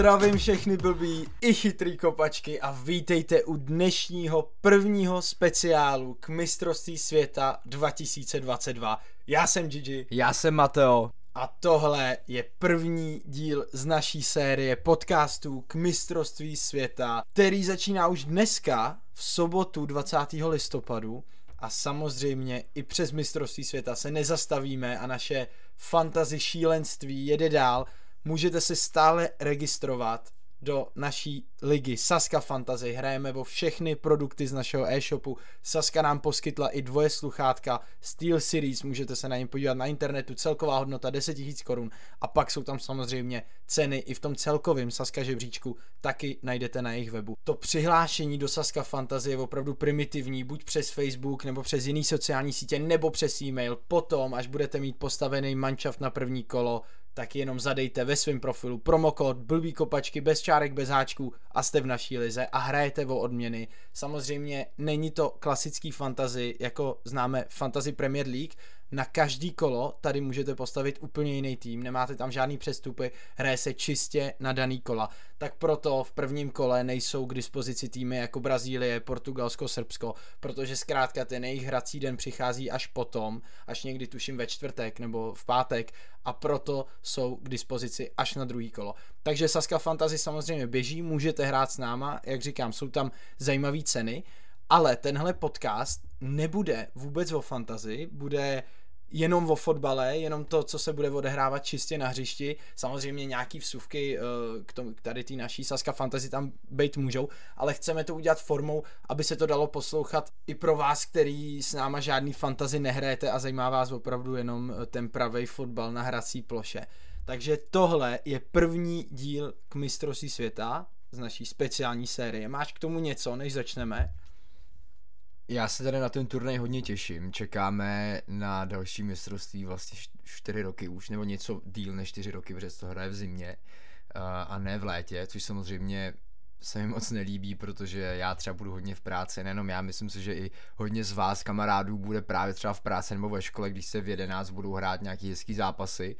Zdravím všechny blbý i chytrý kopačky a vítejte u dnešního prvního speciálu k mistrovství světa 2022. Já jsem Gigi. Já jsem Mateo. A tohle je první díl z naší série podcastů k mistrovství světa, který začíná už dneska v sobotu 20. listopadu a samozřejmě i přes mistrovství světa se nezastavíme a naše fantazy šílenství jede dál. Můžete se stále registrovat do naší ligy Saska Fantasy. Hrajeme o všechny produkty z našeho e-shopu. Saska nám poskytla i dvoje sluchátka Steel Series, můžete se na ně podívat na internetu, celková hodnota 10 000 korun a pak jsou tam samozřejmě ceny i v tom celkovém Saska žebříčku, taky najdete na jejich webu. To přihlášení do Saska Fantasy je opravdu primitivní, buď přes Facebook nebo přes jiný sociální sítě nebo přes e-mail. Potom, až budete mít postavený manšaft na první kolo, tak jenom zadejte ve svém profilu promokód blbý kopačky bez čárek, bez háčků a jste v naší lize a hrajete o odměny. Samozřejmě není to klasický fantasy, jako známe Fantasy Premier League, na každý kolo tady můžete postavit úplně jiný tým, nemáte tam žádný přestupy, hraje se čistě na daný kola. Tak proto v prvním kole nejsou k dispozici týmy jako Brazílie, Portugalsko, Srbsko, protože zkrátka ten jejich hrací den přichází až potom, až někdy tuším ve čtvrtek nebo v pátek a proto jsou k dispozici až na druhý kolo. Takže Saska Fantasy samozřejmě běží, můžete hrát s náma, jak říkám, jsou tam zajímavé ceny, ale tenhle podcast nebude vůbec o fantazi, bude jenom o fotbale, jenom to, co se bude odehrávat čistě na hřišti. Samozřejmě nějaký vsuvky uh, k, tomu, k tady té naší Saska Fantasy tam být můžou, ale chceme to udělat formou, aby se to dalo poslouchat i pro vás, který s náma žádný fantazy nehrajete a zajímá vás opravdu jenom eh, ten pravý fotbal na hrací ploše. Takže tohle je první díl k mistrovství světa z naší speciální série. Máš k tomu něco, než začneme? Já se tady na ten turnaj hodně těším. Čekáme na další mistrovství vlastně 4 roky už, nebo něco díl než 4 roky, protože to hraje v zimě a ne v létě, což samozřejmě se mi moc nelíbí, protože já třeba budu hodně v práci, nejenom já, myslím si, že i hodně z vás kamarádů bude právě třeba v práci nebo ve škole, když se v 11 budou hrát nějaký hezký zápasy.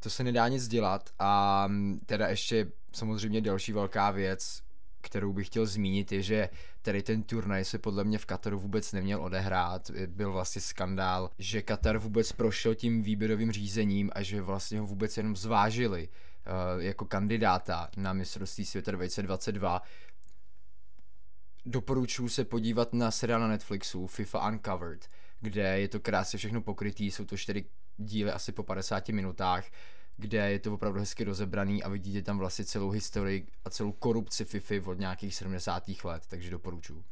To se nedá nic dělat a teda ještě samozřejmě další velká věc, kterou bych chtěl zmínit, je, že tady ten turnaj se podle mě v Kataru vůbec neměl odehrát. Byl vlastně skandál, že Katar vůbec prošel tím výběrovým řízením a že vlastně ho vůbec jenom zvážili uh, jako kandidáta na mistrovství světa 2022. Doporučuji se podívat na seriál na Netflixu FIFA Uncovered, kde je to krásně všechno pokrytý, jsou to čtyři díly asi po 50 minutách kde je to opravdu hezky rozebraný a vidíte tam vlastně celou historii a celou korupci FIFA od nějakých 70. let, takže doporučuji.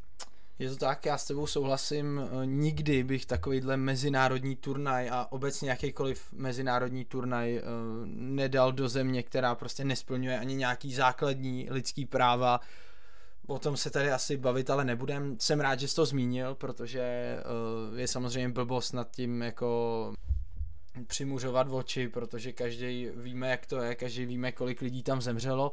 Je to tak, já s tebou souhlasím, nikdy bych takovýhle mezinárodní turnaj a obecně jakýkoliv mezinárodní turnaj uh, nedal do země, která prostě nesplňuje ani nějaký základní lidský práva. O tom se tady asi bavit, ale nebudem. Jsem rád, že jsi to zmínil, protože uh, je samozřejmě blbost nad tím jako přimuřovat oči, protože každý víme, jak to je, každý víme, kolik lidí tam zemřelo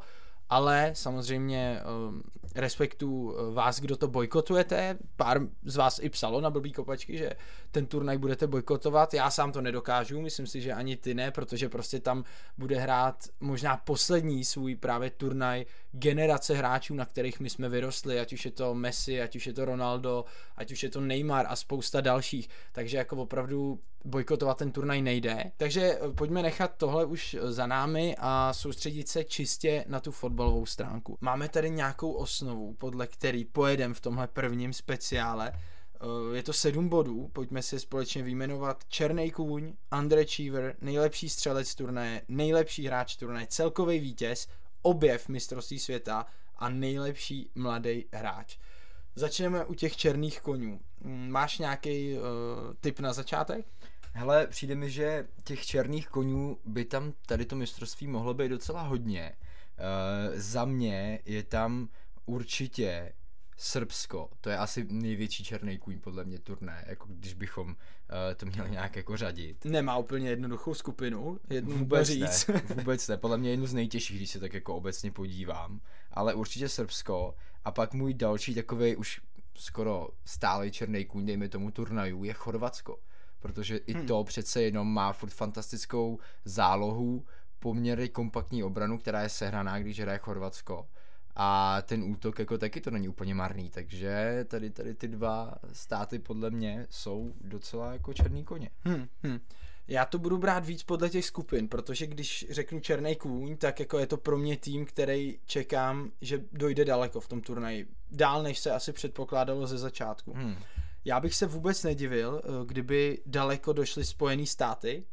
ale samozřejmě um, respektu uh, vás, kdo to bojkotujete. Pár z vás i psalo na blbý kopačky, že ten turnaj budete bojkotovat. Já sám to nedokážu, myslím si, že ani ty ne, protože prostě tam bude hrát možná poslední svůj právě turnaj generace hráčů, na kterých my jsme vyrostli, ať už je to Messi, ať už je to Ronaldo, ať už je to Neymar a spousta dalších. Takže jako opravdu bojkotovat ten turnaj nejde. Takže uh, pojďme nechat tohle už za námi a soustředit se čistě na tu fotbal fotbalovou stránku. Máme tady nějakou osnovu, podle který pojedeme v tomhle prvním speciále. Eh, je to sedm bodů, pojďme si společně vyjmenovat Černý kůň, underachiever, nejlepší střelec turnaje, nejlepší hráč turnaje, celkový vítěz, objev mistrovství světa a nejlepší mladý hráč. Začneme u těch černých konňů. Mm, máš nějaký uh, tip na začátek? Hele, přijde mi, že těch černých konňů by tam tady to mistrovství mohlo být docela hodně. Uh, za mě je tam určitě Srbsko, to je asi největší černý kůň podle mě turné, jako když bychom uh, to měli nějak jako řadit. Nemá úplně jednoduchou skupinu, jednu vůbec říct. Ne, vůbec ne, podle mě jednu z nejtěžších, když se tak jako obecně podívám, ale určitě Srbsko a pak můj další takový už skoro stálý černý kůň, dejme tomu turnajů, je Chorvatsko, protože i hmm. to přece jenom má furt fantastickou zálohu, poměrně kompaktní obranu, která je sehraná, když hraje Chorvatsko. A ten útok jako taky to není úplně marný, takže tady, tady ty dva státy podle mě jsou docela jako černý koně. Hmm, hmm. Já to budu brát víc podle těch skupin, protože když řeknu Černý kůň, tak jako je to pro mě tým, který čekám, že dojde daleko v tom turnaji. Dál, než se asi předpokládalo ze začátku. Hmm. Já bych se vůbec nedivil, eh, kdyby daleko došly Spojený státy,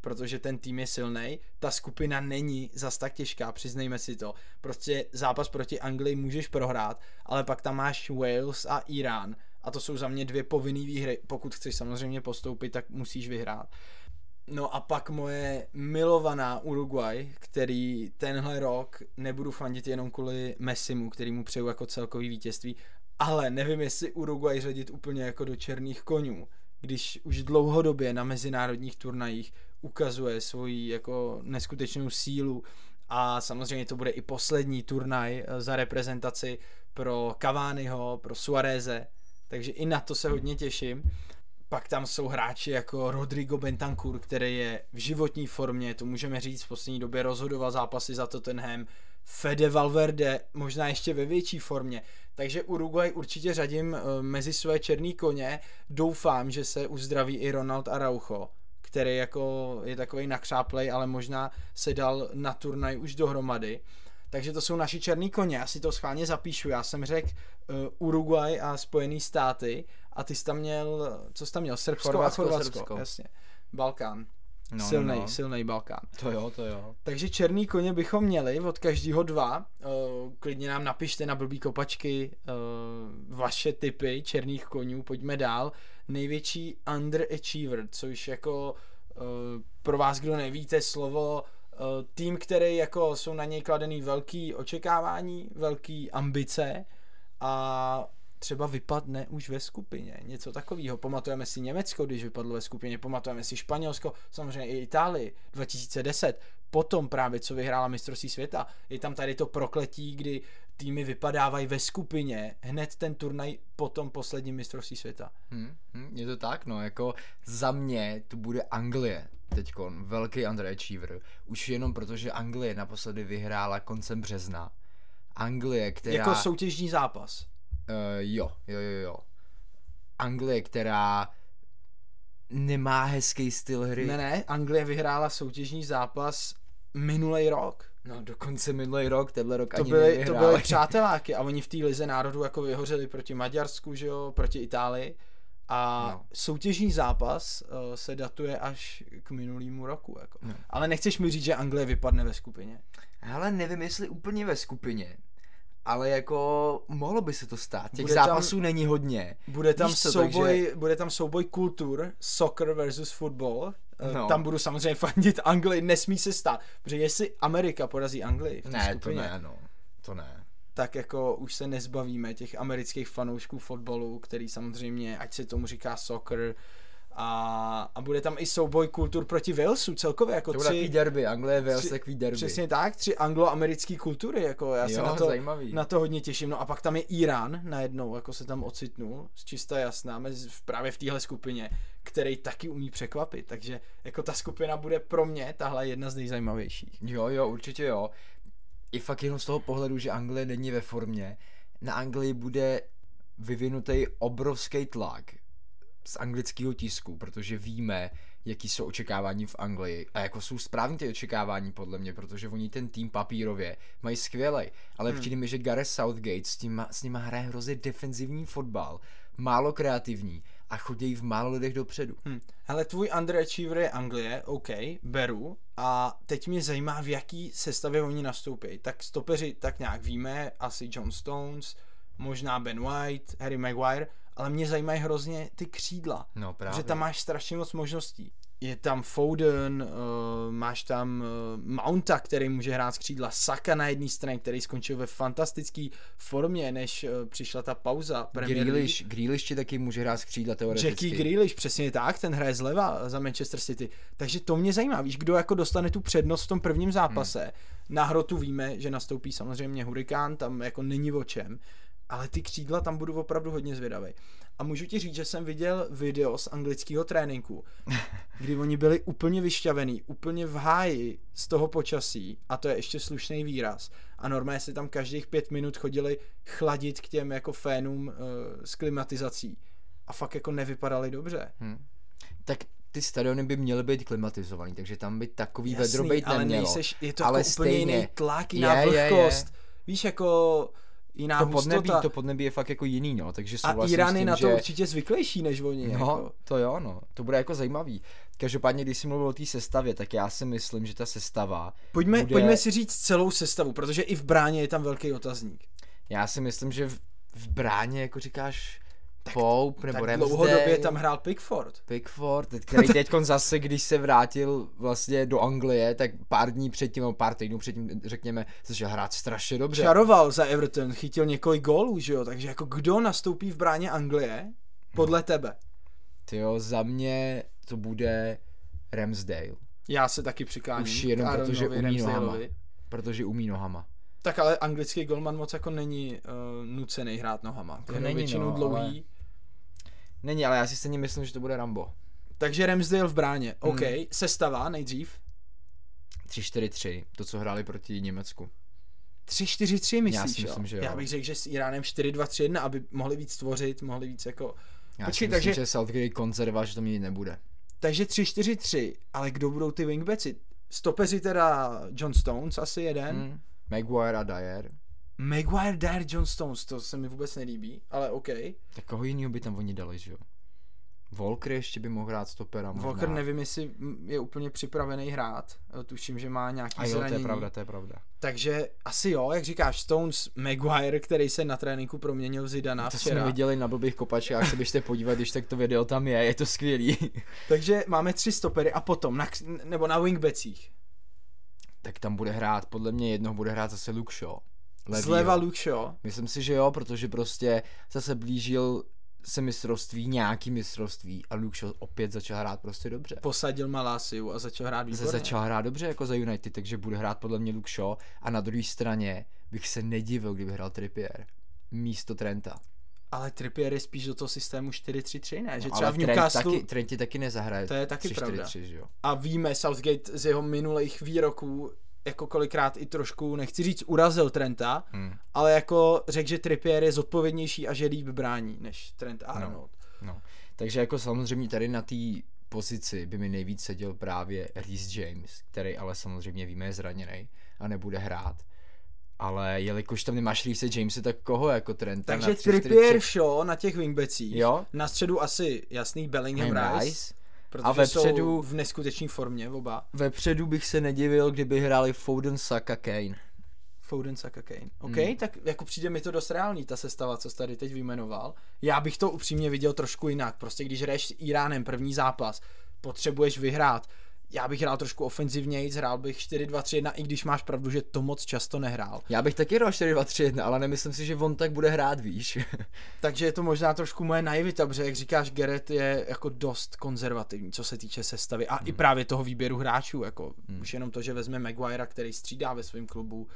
protože ten tým je silný. Ta skupina není zas tak těžká, přiznejme si to. Prostě zápas proti Anglii můžeš prohrát, ale pak tam máš Wales a Irán a to jsou za mě dvě povinné výhry. Pokud chceš samozřejmě postoupit, tak musíš vyhrát. No a pak moje milovaná Uruguay, který tenhle rok nebudu fandit jenom kvůli Messimu, který mu přeju jako celkový vítězství, ale nevím, jestli Uruguay řadit úplně jako do černých konů, když už dlouhodobě na mezinárodních turnajích ukazuje svoji jako neskutečnou sílu a samozřejmě to bude i poslední turnaj eh, za reprezentaci pro Cavaniho, pro Suareze, takže i na to se hodně těším. Pak tam jsou hráči jako Rodrigo Bentancur, který je v životní formě, to můžeme říct, v poslední době rozhodoval zápasy za Tottenham, Fede Valverde možná ještě ve větší formě. Takže Uruguay určitě řadím eh, mezi své černý koně. Doufám, že se uzdraví i Ronald Araujo, který jako je takový nakřáplej, ale možná se dal na turnaj už dohromady. Takže to jsou naši černý koně, já si to schválně zapíšu. Já jsem řekl uh, Uruguay a Spojený státy a ty jsi tam měl, co jsi tam měl? Srbsko Chorvatsko, a Chorvatsko, Srbsko. jasně. Balkán. No, silný, no, no. silný Balkán. To jo, to jo. Takže černý koně bychom měli od každého dva. Uh, klidně nám napište na blbý kopačky uh, vaše typy černých konňů. Pojďme dál. Největší underachiever, což jako uh, pro vás, kdo nevíte, slovo uh, tým, který jako jsou na něj kladený velký očekávání, velký ambice a třeba vypadne už ve skupině. Něco takového. Pamatujeme si Německo, když vypadlo ve skupině, pamatujeme si Španělsko, samozřejmě i Itálii 2010. Potom právě, co vyhrála mistrovství světa, je tam tady to prokletí, kdy týmy vypadávají ve skupině hned ten turnaj po tom posledním mistrovství světa. Hmm, hmm, je to tak, no, jako za mě tu bude Anglie teďkon, velký underachiever, už jenom proto, že Anglie naposledy vyhrála koncem března. Anglie, která... Jako soutěžní zápas. Uh, jo, jo, jo, jo. Anglie, která nemá hezký styl hry. Ne, ne, Anglie vyhrála soutěžní zápas minulý rok. No dokonce minulý rok, tenhle rok To ani byly, to nevyhráli. byly přáteláky a oni v té lize národů jako vyhořeli proti Maďarsku, že jo, proti Itálii. A No. soutěžní zápas uh, se datuje až k minulýmu roku. Jako. No. Ale nechceš mi říct, že Anglie vypadne ve skupině. Ale nevím, jestli úplně ve skupině. Ale jako mohlo by se to stát. Těch Bude tam- zápasů není hodně. Bude tam, Víš co, souboj, takže- bude tam souboj kultur, soccer versus football. No. No. Tam budu samozřejmě fandit Anglii, nesmí se stát. Protože jestli Amerika porazí Anglii v Ne, to skupině, ne, no. To ne. tak jako už se nezbavíme těch amerických fanoušků fotbalu, který samozřejmě, ať se tomu říká soccer, a, a bude tam i souboj kultur proti Walesu celkově, jako To bude takový tři, derby, Anglie, Wales, tři- takový derby. přesně tak, tři angloamerické kultury, jako já se Jo, na to, zajímavý. na to hodně těším. No a pak tam je Irán najednou, jako se tam ocitnul, z čista jasná, mezi, v- právě v téhle skupině, který taky umí překvapit, takže jako ta skupina bude pro mě tahle jedna z nejzajímavějších. Jo, jo, určitě jo. I fakt jenom z toho pohledu, že Anglie není ve formě. Na Anglii bude vyvinutý obrovský tlak z anglického tisku, protože víme, jaký jsou očekávání v Anglii. A jako jsou správní ty očekávání podle mě, protože oni ten tým papírově mají skvělej. Ale hmm. přijde mi, že Gareth Southgate s, tím, s nima hraje hrozně defenzivní fotbal, málo kreativní a chodí v málo lidech dopředu. Hm. Hele, tvůj underachiever je Anglie, OK, beru. A teď mě zajímá, v jaký sestavě oni nastoupí. Tak stopeři tak nějak víme, asi John Stones, možná Ben White, Harry Maguire, ale mě zajímají hrozně ty křídla. No právě. Že tam máš strašně moc možností. Je tam Foden, uh, máš tam uh, Mounta, který může hrát z křídla, Saka na jedné straně, který skončil ve fantastické formě, než uh, přišla ta pauza. Grealish, Grealish ti taky může hrát z křídla teoreticky. Jackie Grealish, přesně tak, ten hraje zleva za Manchester City. Takže to mě zajímá, víš, kdo jako dostane tu přednost v tom prvním zápase. Hmm. Na hrotu víme, že nastoupí samozřejmě Hurikán, tam jako není o čem. Ale ty křídla tam budu opravdu hodně zvědavý. A můžu ti říct, že jsem viděl video z anglického tréninku, kdy oni byli úplně vyšťavený, úplně v háji z toho počasí, a to je ještě slušný výraz. A normálně si tam každých pět minut chodili chladit k těm jako fénům uh, s klimatizací. A fakt jako nevypadali dobře. Hmm. Tak ty stadiony by měly být klimatizovaný, takže tam by takový Jasný, vedro být ale nemělo. nejseš, je to ale jako úplně stejně, jiný tlak, jiná je, je, je. vlhkost. Víš, jako jiná to podnebí, hustota. to podnebí je fakt jako jiný, no, takže A Irán je na to že... určitě zvyklejší než oni. No, jako. to jo, no. To bude jako zajímavý. Každopádně, když jsi mluvil o té sestavě, tak já si myslím, že ta sestava Pojďme, bude... pojďme si říct celou sestavu, protože i v bráně je tam velký otazník. Já si myslím, že v, v bráně, jako říkáš, Pope nebo tak Ramsdale, dlouhodobě tam hrál Pickford. Pickford, který teď zase, když se vrátil vlastně do Anglie, tak pár dní předtím, nebo pár týdnů předtím, řekněme, začal hrát strašně dobře. Čaroval za Everton, chytil několik gólů, že jo, takže jako kdo nastoupí v bráně Anglie, podle tebe? Tyjo, za mě to bude Ramsdale, Já se taky přikláním. Už jenom k proto, Aaronovi že umí nohama. Protože umí nohama. Tak ale anglický golman moc jako není uh, nucený hrát nohama. Jako není, většinou no, dlouhý. ale- Není, ale já si stejně myslím, že to bude Rambo. Takže Ramsdale v bráně. Hmm. OK, sestava nejdřív. 3-4-3, to, co hráli proti Německu. 3-4-3 myslíš, Já si jo? myslím, že jo. Já bych řekl, že s Iránem 4-2-3-1, aby mohli víc tvořit, mohli víc jako... Já Počkej, si myslím, takže- že Southgate konzerva, že to mít nebude. Takže 3-4-3, ale kdo budou ty wingbacki? Stopeři teda John Stones asi jeden. Hmm. Maguire a Dyer. Maguire, Dyer, John Stones, to se mi vůbec nelíbí, ale OK. Tak koho jiného by tam oni dali, že jo? Volker ještě by mohl hrát stopera možná. Walker nevím, jestli je úplně připravený hrát. Tuším, že má nějaký A jo, to zranění. je pravda, to je pravda. Takže asi jo, jak říkáš, Stones, Maguire, který se na tréninku proměnil v Zidana To včera. jsme viděli na blbých kopačkách, se běžte podívat, když tak to video tam je, je to skvělý. Takže máme tři stopery a potom, na, nebo na wingbacích. tak tam bude hrát, podle mě jednoho bude hrát zase Luke Shaw. Levýho. Zleva Luke Shaw. Myslím si, že jo, protože prostě zase blížil se mistrovství, nějaký mistrovství a Luke Shaw opět začal hrát prostě dobře. Posadil Malásiu a začal hrát výborně. začal hrát dobře jako za United, takže bude hrát podle mě Luke Shaw a na druhé straně bych se nedivil, kdyby hrál Trippier místo Trenta. Ale Trippier je spíš do toho systému 4-3-3, ne? Že No, třeba ale v Newcastle... Trent taky, Trent ti taky nezahraje. To je taky 3-4-3, pravda. že jo. A víme, Southgate z jeho minulých výroků jako kolikrát i trošku, nechci říct, urazil Trenta, Hmm. ale jako řekl, že Trippier je zodpovědnější a že líp brání než Trent a Arnold. No. Takže jako samozřejmě tady na té pozici by mi nejvíc seděl právě Reece James, který ale samozřejmě víme je zraněný a nebude hrát. Ale jelikož tam nemáš Reece Jamese, tak koho jako Trenta Takže na 3-4-3? Trippier, Shaw na těch wingbacích. Jo. Na středu asi jasný Bellingham Rice, Rice. Protože A vepředu- jsou v neskutečné formě oba. Vepředu bych se nedivil, kdyby hráli Foden, Saka, Kane. Foden, Saka, Kane. OK, Hmm. tak jako přijde mi to dost reálný, ta sestava, co jsi tady teď vyjmenoval. Já bych to upřímně viděl trošku jinak. Prostě když hraješ s Iránem první zápas, potřebuješ vyhrát. Já bych hrál trošku ofenzivněji, hrál bych 4-2-3-1, i když máš pravdu, že to moc často nehrál. Já bych taky hrál 4-2-3-1, ale nemyslím si, že on tak bude hrát, víš. Takže je to možná trošku moje naivita, protože jak říkáš, Gerrit je jako dost konzervativní, co se týče sestavy a i právě toho výběru hráčů, jako už jenom to, že vezme Maguire, který střídá ve svém klubu, uh,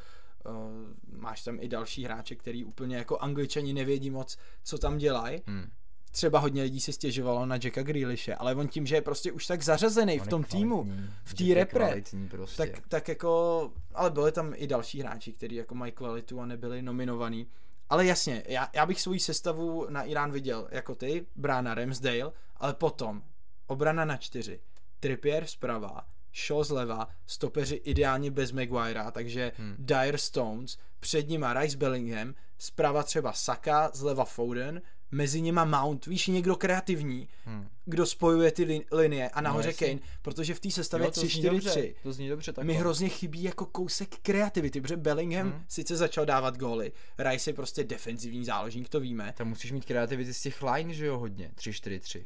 máš tam i další hráče, který úplně jako angličani nevědí moc, co tam dělají. Hmm. Třeba hodně lidí si stěžovalo na Jacka Grealishe, ale on tím, že je prostě už tak zařazený v On je tom týmu, kvalitní, v Jack té repre, Prostě. tak, tak jako, ale byli tam i další hráči, kteří jako mají kvalitu a nebyli nominovaní. Ale jasně, já, já bych svoji sestavu na Irán viděl jako ty, brána Ramsdale, ale potom obrana na čtyři, Trippier zprava, Shaw zleva, stopeři ideálně bez Maguirea, takže Hmm. Dyer Stones, před nima Rice Bellingham, zprava třeba Saka, zleva Foden, mezi nima Mount, víš, někdo kreativní, Hmm. kdo spojuje ty lin- linie a nahoře jasně. Kane, protože v té sestavě Jo, to zní dobře, 3-4-3 To zní dobře takhle. mi hrozně chybí jako kousek kreativity, protože Bellingham Hmm. sice začal dávat góly, Rice je prostě defenzivní záložník, to víme. Tam musíš mít kreativity z těch line, že jo, hodně. 3-4-3.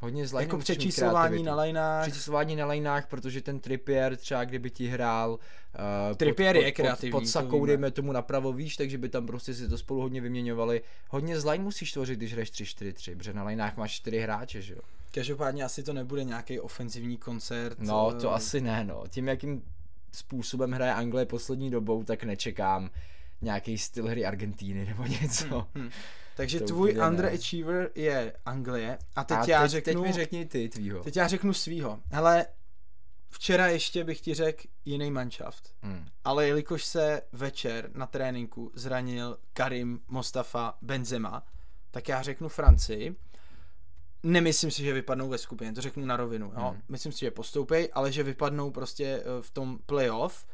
Hodně z line Jako přečíslování na lineách. Přečíslování na lineách, protože ten Trippier třeba kdyby ti hrál uh, Trippier pod, je kreativní, pod, pod to sakou, víme. dejme tomu napravo výš, takže by tam prostě si to spolu hodně vyměňovali. Hodně z line musíš tvořit, když hraješ 3-4-3, protože na lineách máš 4 hráče, že jo. Každopádně asi to nebude nějaký ofenzivní koncert. No, eh, to asi ne, no. Tím, jakým způsobem hraje Anglie poslední dobou, tak nečekám nějaký styl hry Argentíny nebo něco. Hm. Takže To tvůj ne. underachiever je Anglie a teď A já teď, řeknu, teď mi řekni ty tvýho. teď já řeknu svýho. Hele, včera ještě bych ti řekl jiný manšaft. Hmm. Ale jelikož se večer na tréninku zranil Karim Mostafa Benzema, tak já řeknu Francii. Nemyslím si, že vypadnou ve skupině, to řeknu na rovinu. Jo? Hmm. Myslím si, že postoupej, ale že vypadnou prostě eh, v tom playoff,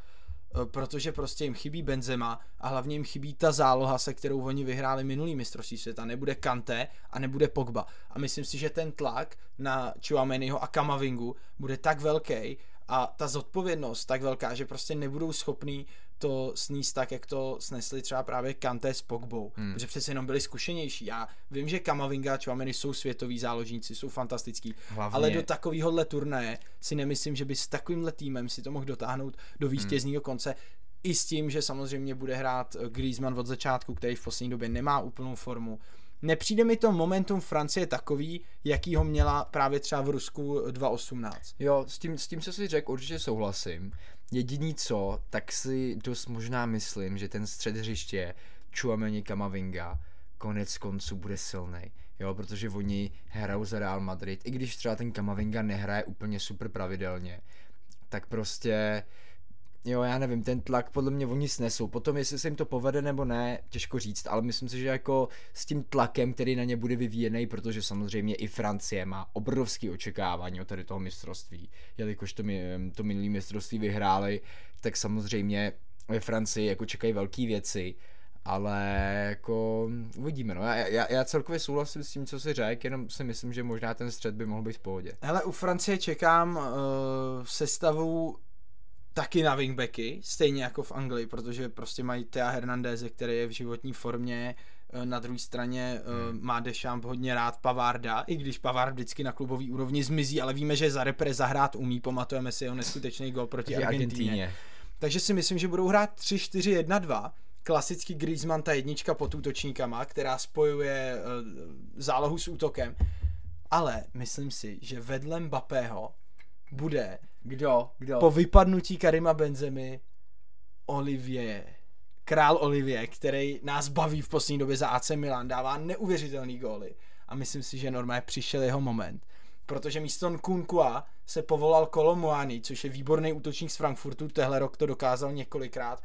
protože prostě jim chybí Benzema a hlavně jim chybí ta záloha, se kterou oni vyhráli minulý mistrovství světa. Nebude Kante a nebude Pogba. A myslím si, že ten tlak na Chouameniho a Kamavingu bude tak velký a ta zodpovědnost tak velká, že prostě nebudou schopní to sníst tak, jak to snesli třeba právě Kanté s Pogbou, Hmm. hmm. protože přece jenom byli zkušenější. Já vím, že Kamavinga a Chouameni jsou světoví záložníci, jsou fantastický, Hlavně, ale do takovéhohle turnaje si nemyslím, že by s takovýmhle týmem si to mohl dotáhnout do vítězního konce. I s tím, že samozřejmě bude hrát Griezmann od začátku, který v poslední době nemá úplnou formu. Nepřijde mi to momentum Francie takový, jaký ho měla právě třeba v Rusku 2018. Jo, s tím, s tím, co jsi řekl, určitě souhlasím. Jediný co, tak si dost možná myslím, že ten střed hřiště Chouameni Kamavinga konec konců bude silný. Jo, protože oni hrajou za Real Madrid, i když třeba ten Kamavinga nehraje úplně super pravidelně, tak prostě Jo, já nevím, ten tlak podle mě oni snesou. Potom, jestli se jim to povede nebo ne, těžko říct, ale myslím si, že jako s tím tlakem, který na ně bude vyvíjený, protože samozřejmě i Francie má obrovský očekávání od tady toho mistrovství, jelikož to, to minulý mistrovství vyhráli, tak samozřejmě ve Francii jako čekají velké věci, ale jako uvidíme, no. Já, já, já celkově souhlasím s tím, co si řekl, jenom si myslím, že možná ten střed by mohl být v pohodě. Hele, u Francie čekám uh, sestavu taky na wingbacky, stejně jako v Anglii, protože prostě mají Thea Hernandeze, který je v životní formě, eh, na druhé straně hmm. má Deschamps hodně rád Pavarda, i když Pavard vždycky na klubový úrovni zmizí, ale víme, že za repre zahrát umí, pamatujeme si jeho neskutečný gol proti Argentíně. Takže si myslím, že budou hrát 3-4-1-2, klasický Griezmann ta jednička pod útočníkama, která spojuje uh, zálohu s útokem, ale myslím si, že vedle Mbappého bude Kdo? Kdo? po vypadnutí Karima Benzemy Olivier. Král Olivier, který nás baví v poslední době za AC Milan, dává neuvěřitelný góly. A myslím si, že normálně přišel jeho moment. Protože místo Nkunkua se povolal Kolomuani, což je výborný útočník z Frankfurtu, tehle rok to dokázal několikrát,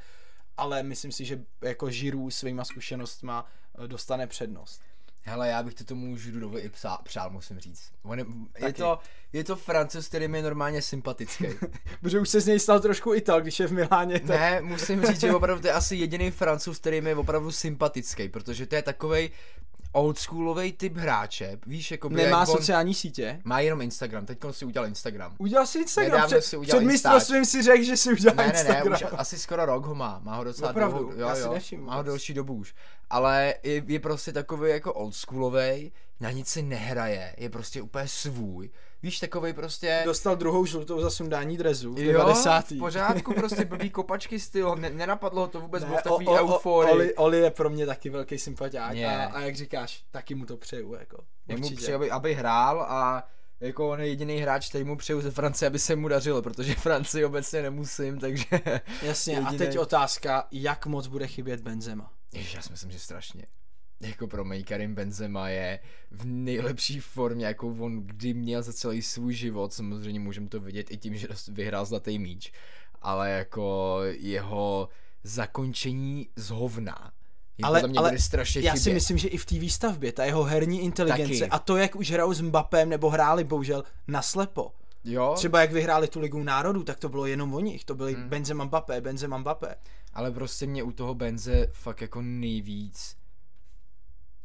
ale myslím si, že jako Žiru svýma zkušenostma eh, dostane přednost. Hele, já bych to tomu Žirudovi i psá, přál, musím říct. On je, je, to, je to Francouz, který mi je normálně sympatický. Protože už se z něj stal trošku Ital, když je v Miláně. Tak... ne, musím říct, že opravdu to je asi jediný Francouz, který mi je opravdu sympatický, protože to je takovej oldschoolový typ hráče. Víš, jako Nemá jak on, sociální sítě. Má jenom Instagram, teď si udělal Instagram. Udělal si Instagram, Nedávno před, si udělal před mistrovstvím si řekl, že si udělal Ne, ne, ne, Instagram. už asi skoro rok ho má, má ho docela Opravdu? dlouho, jo, Já si jo, nevšiml má ho delší dobu už. Ale je, je prostě takový jako oldschoolovej, na nic si nehraje, je prostě úplně svůj. Víš, takovej prostě... Dostal druhou žlutou za sundání drezu v Jo, 90. v pořádku, prostě blbý kopačky styl, ne, nenapadlo ho to vůbec, byl v Ne, takový o- o- euforii. Oli, Oli je pro mě taky velký sympatiák a, a, jak říkáš, taky mu to přeju, jako. Určitě. přeji, aby, aby hrál a jako on je jediný hráč, který mu přeju ze Francie, aby se mu dařilo, protože Francii obecně nemusím, takže... Jasně, a jedinej- teď otázka, jak moc bude chybět Benzema. Ježiš, já si myslím, že strašně. Jako pro mě Karim Benzema je v nejlepší formě, jakou on kdy měl za celý svůj život. Samozřejmě můžeme to vidět i tím, že vyhrál zlatý míč. Ale jako jeho zakončení z hovna. Je Ale- ale, mě ale strašně Já chybět. si myslím, že i v té výstavbě, ta jeho herní inteligence Taky. a to, jak už hrajou s Mbappem nebo hráli bohužel naslepo. Jo, Třeba jak vyhráli tu ligu národů, tak to bylo jenom o nich. To byli Hmm. Benzema Mbappé, Benzema Mbappé. ale prostě mě u toho Benze fakt jako nejvíc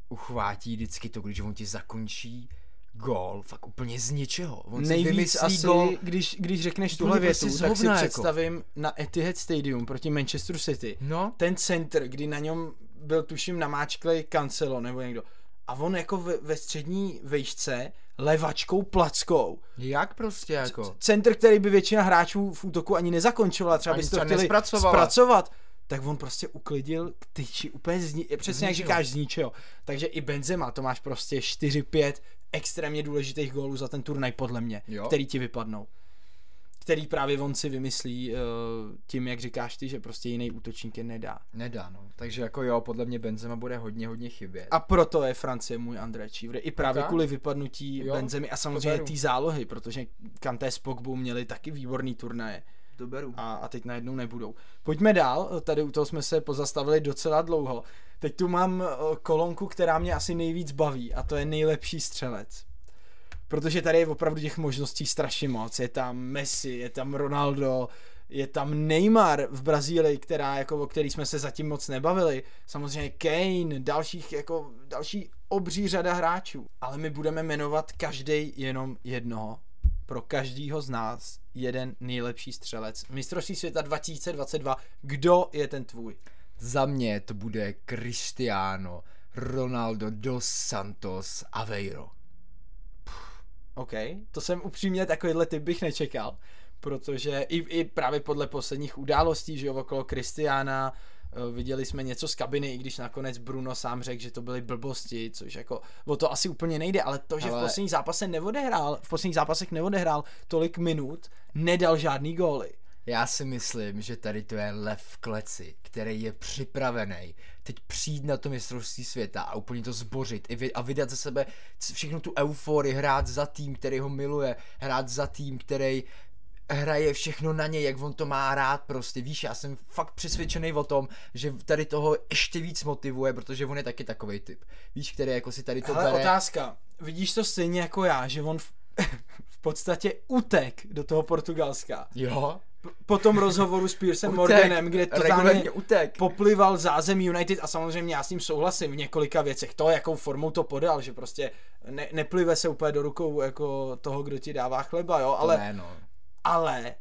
uchvátí vždycky to, když on ti zakončí gól, fakt úplně z ničeho. On si Nejvíc vymyslí asi, gól, když, když řekneš tuhle větu, z tak si jako. představím na Etihad Stadium proti Manchesteru City. no, Ten center, kdy na něm byl tuším namáčklej Cancelo nebo někdo. A on jako ve, ve střední vejšce levačkou plackou. jak prostě jako. Center, který by většina hráčů v útoku ani nezakončovala, třeba Ani by to chtěli zpracovat. Tak on prostě uklidil k tyči úplně z, ni- přesně jak ničeho. říkáš z ničeho. Takže i Benzema, to máš prostě 4-5 extrémně důležitých gólů za ten turnaj podle mě, Jo. který ti vypadnou. který právě on si vymyslí uh, tím, jak říkáš ty, že prostě jiný útočník je nedá. Nedá, no. Takže jako jo, podle mě Benzema bude hodně, hodně chybět. A proto je Francie můj André Čívry. I právě Tak? kvůli vypadnutí Jo, Benzemy a samozřejmě té zálohy, protože Kanté s Pogbou měli taky výborný turnaje to beru. a, a teď najednou nebudou. Pojďme dál, tady u toho jsme se pozastavili docela dlouho. Teď tu mám eh, kolonku, která mě asi nejvíc baví a to je nejlepší střelec. Protože tady je opravdu těch možností strašně moc. Je tam Messi, je tam Ronaldo, je tam Neymar v Brazílii, která, jako, o který jsme se zatím moc nebavili. Samozřejmě Kane, dalších, jako, další obří řada hráčů. Ale my budeme jmenovat každý jenom jednoho. Pro každýho z nás jeden nejlepší střelec. Mistrovství světa 2022. Kdo je ten tvůj? Za mě to bude Cristiano Ronaldo dos Santos Aveiro. OK, to jsem upřímně takovýhle typ bych nečekal, protože i, i právě podle posledních událostí, že jo, okolo Kristiána, viděli jsme něco z kabiny, i když nakonec Bruno sám řekl, že to byly blbosti, což jako o to asi úplně nejde, ale to, že Ale- v posledních zápasech neodehrál, v posledních zápasech neodehrál tolik minut, nedal žádný góly. Já si myslím, že tady to je lev v kleci, který je připravený teď přijít na to mistrovství světa a úplně to zbořit a vydat ze sebe všechnu tu euforii, hrát za tým, který ho miluje, hrát za tým, který hraje všechno na něj, jak on to má rád prostě, víš, já jsem fakt přesvědčený o tom, že tady toho ještě víc motivuje, protože on je taky takový typ, víš, který jako si tady to Ale bere. otázka, vidíš to stejně jako já, že on v, v podstatě utek do toho Portugalska. Jo, Po tom rozhovoru s Piersem Utek, Morganem, kde totálně utek. poplival zázemí United a samozřejmě já s tím souhlasím v několika věcech. To, jakou formou to podal, že prostě ne, neplive se úplně do rukou jako toho, kdo ti dává chleba, jo, To ale, ne, no. Ale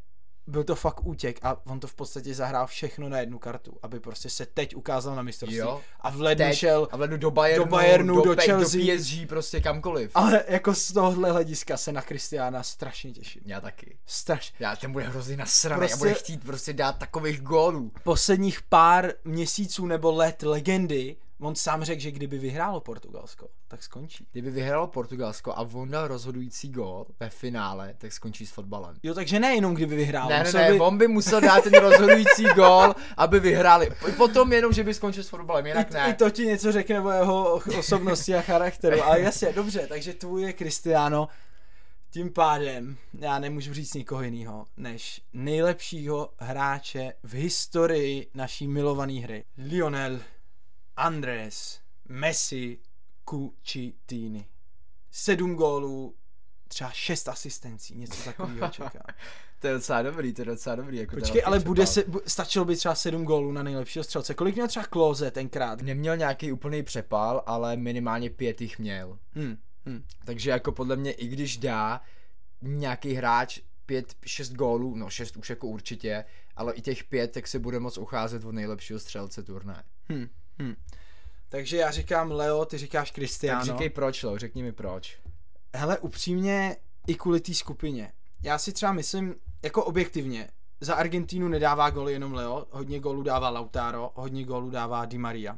byl to fakt útěk a on to v podstatě zahrál všechno na jednu kartu, aby prostě se teď ukázal na mistrovství. Jo. A v lednu Teď šel, a vledu do Bayernu, do Bayernu, do Pe- Chelsea. do PSG, prostě kamkoliv. ale jako z tohohle hlediska se na Kristiána strašně těším. Já taky. Strašně. Já ten bude hrozně nasraný Prostě- a bude chtít prostě dát takových gólů. Posledních pár měsíců nebo let legendy, on sám řekl, že kdyby vyhrálo Portugalsko, tak skončí. Kdyby vyhrálo Portugalsko a on dal rozhodující gól ve finále, tak skončí s fotbalem. Jo, takže nejenom kdyby vyhrál. Ne, ne, ne, by, on by musel dát ten rozhodující gól, aby vyhráli. Potom jenom, že by skončil s fotbalem, jinak I, ne. I to ti něco řekne o jeho osobnosti a charakteru. Ale jasně, dobře, takže tvůj je Cristiano. Tím pádem já nemůžu říct nikoho jiného, než nejlepšího hráče v historii naší milované hry. Lionel Andres Messi Cucitini. Sedm gólů, třeba šest asistencí, něco takového čekám. To je docela dobrý, to je docela dobrý. Jako Počkej, ale bude se, bu- stačilo by třeba sedm gólů na nejlepšího střelce. Kolik měl třeba Klose tenkrát? Neměl nějaký úplný přepal, ale minimálně pět jich měl. Hm, hm. Takže jako podle mě, i když dá nějaký hráč pět, šest gólů, no šest už jako určitě, ale i těch pět, tak se bude moc ucházet o nejlepšího střelce turnaje. Hm, hm. Takže já říkám Leo, ty říkáš Tak Cristiano. říkej proč, Leo, řekni mi proč. Hele, upřímně i kvůli té skupině. Já si třeba myslím, jako objektivně, za Argentínu nedává goly jenom Leo, hodně gólů dává Lautaro, hodně gólů dává Di Maria.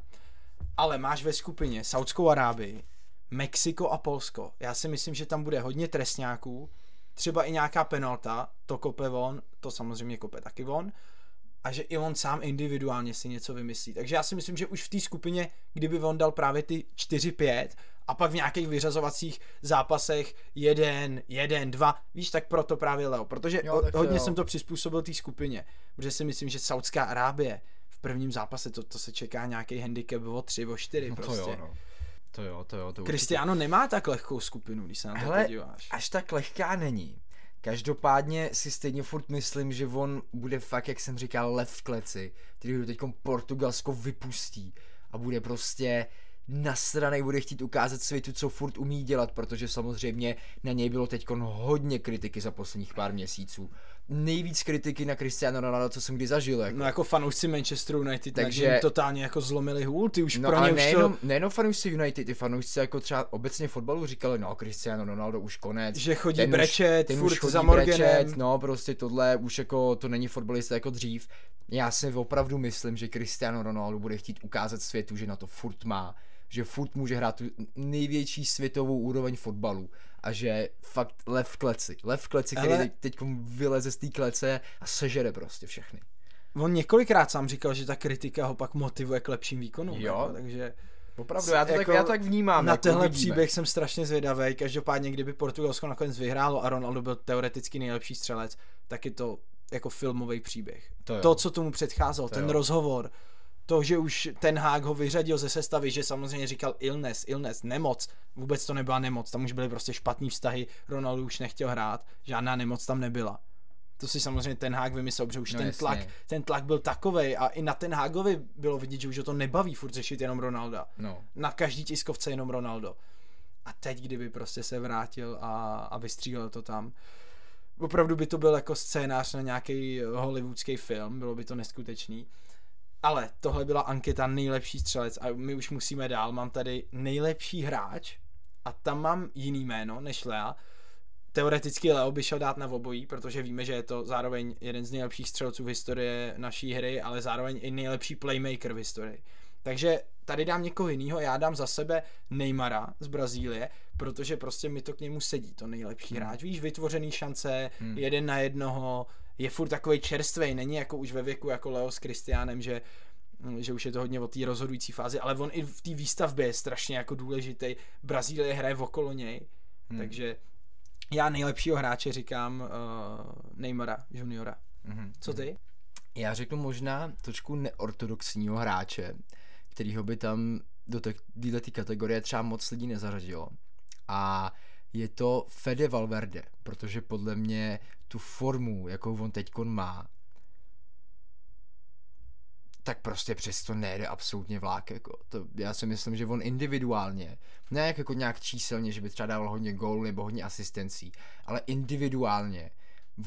Ale máš ve skupině Saudskou Arábii, Mexiko a Polsko. Já si myslím, že tam bude hodně trestňáků, třeba i nějaká penalta, to kope on, to samozřejmě kope taky on, a že i on sám individuálně si něco vymyslí. Takže já si myslím, že už v té skupině, kdyby on dal právě ty 4-5 a pak v nějakých vyřazovacích zápasech jeden, jeden, dva, víš, tak proto právě Leo, protože Jo, hodně jo. jsem to přizpůsobil té skupině, protože si myslím, že Saudská Arábie v prvním zápase, to, to se čeká nějaký handicap o 3, o 4 No prostě. to jo, no. To jo, to jo, to určitě. Cristiano nemá tak lehkou skupinu, když se na to Hele, podíváš. až tak lehká není. Každopádně si stejně furt myslím, že on bude fakt, jak jsem říkal, lev v kleci, který ho teď Portugalsko vypustí a bude prostě nasranej, bude chtít ukázat světu, co furt umí dělat, protože samozřejmě na něj bylo teď hodně kritiky za posledních pár měsíců. Nejvíc kritiky na Cristiano Ronaldo, co jsem kdy zažil. Jako. No jako fanoušci Manchester United, takže Takže- totálně jako zlomili hůl, ty už No pro ně už nejenom, to, nejenom fanoušci United, i fanoušci jako třeba obecně fotbalu říkali, no Cristiano Ronaldo už konec. že chodí ten brečet, ten furt už chodí za Morganem. brečet, no prostě tohle už jako to není fotbalista jako dřív. Já si opravdu myslím, že Cristiano Ronaldo bude chtít ukázat světu, že na to furt má. že furt může hrát tu největší světovou úroveň fotbalu a že fakt lev v kleci, lev v kleci, který Ale- teď, vyleze z té klece a sežere prostě všechny. On několikrát sám říkal, že ta kritika ho pak motivuje k lepším výkonům. Jo. Jako, takže Opravdu, já to, Jako tak, já to tak vnímám. na jako tenhle uvidíme. příběh jsem strašně zvědavý. Každopádně, kdyby Portugalsko nakonec vyhrálo a Ronaldo byl teoreticky nejlepší střelec, tak je to jako filmový příběh. To jo. To, co tomu předcházelo, To ten jo. rozhovor, to, že už ten hák ho vyřadil ze sestavy, že samozřejmě říkal illness, illness, nemoc, vůbec to nebyla nemoc, tam už byly prostě špatný vztahy, Ronaldo už nechtěl hrát, žádná nemoc tam nebyla. To si samozřejmě ten hák vymyslel, protože už No ten, jasně. tlak, ten tlak byl takovej a i na ten hágovi bylo vidět, že už ho to nebaví furt řešit jenom Ronalda. No. Na každý tiskovce jenom Ronaldo. A teď, kdyby prostě se vrátil a, a vystřílel to tam, opravdu by to byl jako scénář na nějaký hollywoodský film, bylo by to neskutečný. Ale tohle byla anketa nejlepší střelec a my už musíme dál. Mám tady nejlepší hráč a tam mám jiný jméno než Lea. Teoreticky Leo by šel dát na obojí, protože víme, že je to zároveň jeden z nejlepších střelců v historii naší hry, ale zároveň i nejlepší playmaker v historii. Takže tady dám někoho jiného, já dám za sebe Neymara z Brazílie, protože prostě mi to k němu sedí, to nejlepší hráč. Víš, vytvořený šance, Hmm. jeden na jednoho, je furt takový čerstvej, není jako už ve věku jako Leo s Kristiánem, že že už je to hodně o té rozhodující fázi, ale on i v té výstavbě je strašně jako důležitý. Brazílie hraje okolo něj, Hmm. takže já nejlepšího hráče říkám uh, Neymara juniora. Mhm. Co ty? Já řeknu možná trošku neortodoxního hráče, kterýho by tam do této kategorie třeba moc lidí nezařadilo. A je to Fede Valverde, protože podle mě tu formu, jakou on teďkon má, tak prostě přesto nejde absolutně vlák. Jako. To, já si myslím, že on individuálně, ne jak jako nějak číselně, že by třeba dával hodně gólů nebo hodně asistencí, ale individuálně